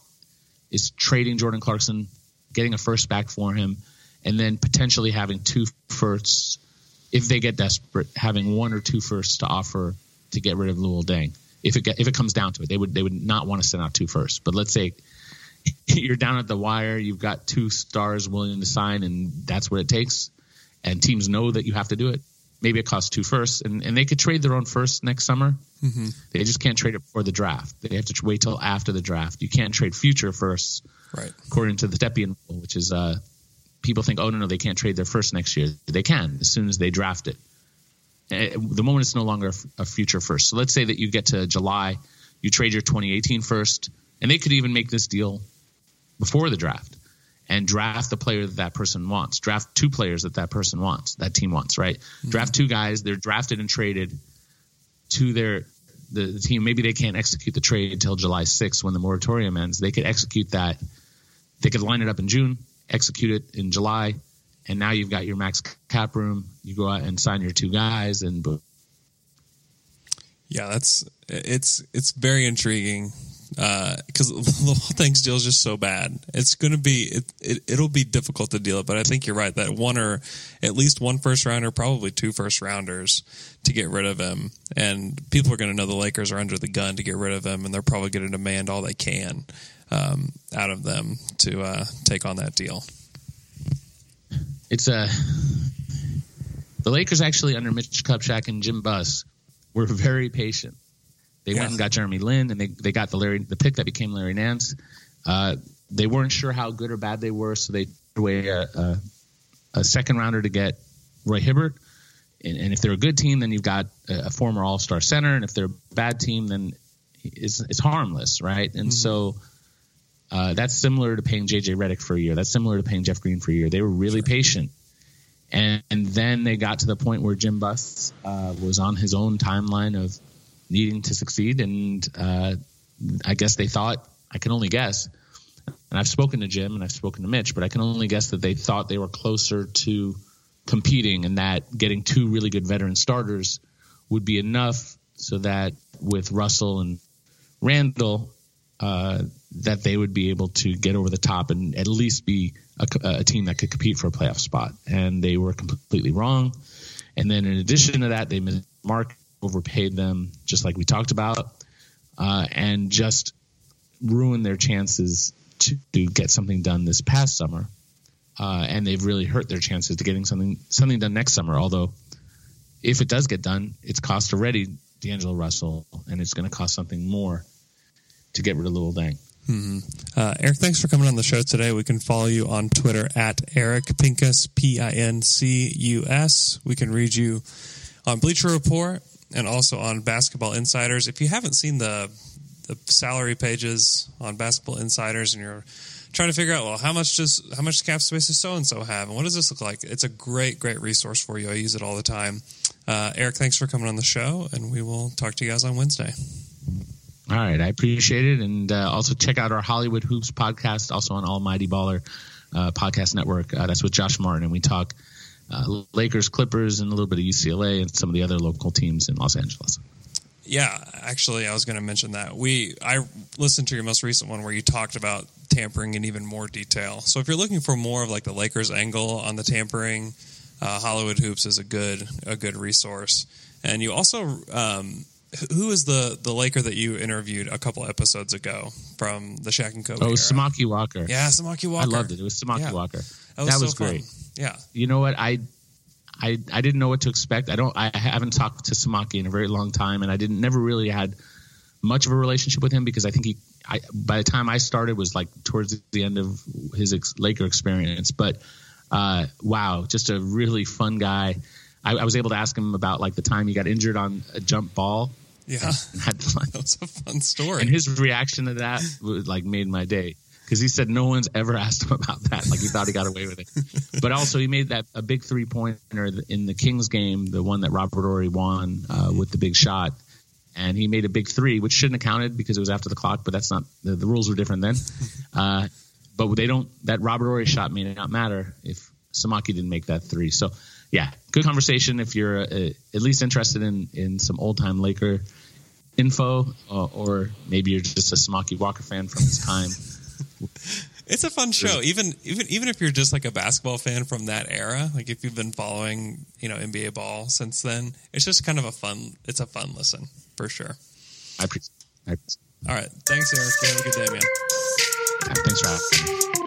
is trading Jordan Clarkson, getting a first back for him, and then potentially having two firsts if they get desperate, having one or two firsts to offer to get rid of Luol Deng. If it get, if it comes down to it, they would they would not want to send out two firsts. But let's say you're down at the wire, you've got two stars willing to sign, and that's what it takes. And teams know that you have to do it. Maybe it costs two firsts, and, and they could trade their own first next summer. Mm-hmm. They just can't trade it before the draft. They have to wait till after the draft. You can't trade future firsts, Right. according to the Stepien rule, which is uh, people think, oh no, no, they can't trade their first next year. They can as soon as they draft it. Eh, The moment it's no longer a future first. So let's say that you get to July, you trade your 2018 first, and they could even make this deal before the draft and draft the player that that person wants. Draft two players that that person wants, that team wants, right? Mm-hmm. Draft two guys. They're drafted and traded to their the, the team. Maybe they can't execute the trade until July 6th when the moratorium ends. They could execute that. They could line it up in June, execute it in July, and now you've got your max cap room. You go out and sign your two guys, and boom. Yeah, that's it's it's very intriguing because the whole thing's deal is just so bad. It's going to be it, it it'll be difficult to deal with, but I think you're right that one or at least one first rounder, probably two first rounders to get rid of him, and people are going to know the Lakers are under the gun to get rid of him, and they're probably going to demand all they can um, out of them to uh, take on that deal. it's a the Lakers actually under Mitch Kupchak and Jim Buss were very patient. They Yeah. went and got Jeremy Lin, and they they got the Larry the pick that became Larry Nance. Uh, they weren't sure how good or bad they were, so they threw away a, a, a second rounder to get Roy Hibbert. And, and if they're a good team, then you've got a, a former All Star center, and if they're a bad team, then it's it's harmless, right? And so. Uh, that's similar to paying JJ Redick for a year. That's similar to paying Jeff Green for a year. They were really patient. And, and then they got to the point where Jim Buss uh, was on his own timeline of needing to succeed. And uh, I guess they thought, I can only guess, and I've spoken to Jim and I've spoken to Mitch, but I can only guess that they thought they were closer to competing and that getting two really good veteran starters would be enough so that with Russell and Randle, uh, that they would be able to get over the top and at least be a, a team that could compete for a playoff spot. And they were completely wrong. And then in addition to that, they missed mark overpaid them, just like we talked about, uh, and just ruined their chances to, to get something done this past summer. Uh, and they've really hurt their chances to getting something something done next summer. Although, if it does get done, it's cost already D'Angelo Russell, and it's going to cost something more to get rid of Luol Deng. Uh, Eric, thanks for coming on the show today. We can follow you on Twitter at Eric Pincus, P I N C U S. We can read you on Bleacher Report and also on Basketball Insiders. If you haven't seen the the salary pages on Basketball Insiders and you're trying to figure out, well, how much does how much cap space does so and so have, and what does this look like? It's a great, great resource for you. I use it all the time. Uh, Eric, thanks for coming on the show, and we will talk to you guys on Wednesday. All right, I appreciate it, and uh, also check out our Hollywood Hoops podcast, also on Almighty Baller uh, podcast network. Uh, that's with Josh Martin, and we talk uh, Lakers, Clippers, and a little bit of UCLA and some of the other local teams in Los Angeles. Yeah, actually, I was going to mention that we I listened to your most recent one where you talked about tampering in even more detail. So if you're looking for more of like the Lakers angle on the tampering, uh, Hollywood Hoops is a good a good resource. And you also, um, who is the the Laker that you interviewed a couple episodes ago from the Shaq and Kobe? Oh? Samaki Walker. Yeah, Samaki Walker. I loved it. It was Samaki Yeah. Walker. That was, That so was fun. Yeah, You know what? I, I I didn't know what to expect. I don't. I haven't talked to Samaki in a very long time, and I didn't never really had much of a relationship with him because I think he. I, by the time I started was like towards the end of his ex, Laker experience. But uh, wow, just a really fun guy. I, I was able to ask him about like the time he got injured on a jump ball. yeah, And had to, that was a fun story. and his reaction to that like made my day because he said no one's ever asked him about that. Like he thought he got away with it. But also he made that a big three pointer in the Kings game, the one that Robert Horry won uh, with the big shot. and he made a big three, which shouldn't have counted because it was after the clock. But that's not the, the rules were different then. uh, but they don't. That Robert Horry shot may not matter if Samaki didn't make that three. So yeah, good conversation if you're uh, at least interested in in some old time Laker info, uh, or maybe you're just a Samaki Walker fan from his time. It's a fun show, even even even if you're just like a basketball fan from that era. Like if you've been following, you know, NBA ball since then, it's just kind of a fun. It's a fun listen for sure. I appreciate. I, All right, thanks, Eric. Have a good day, man. thanks me.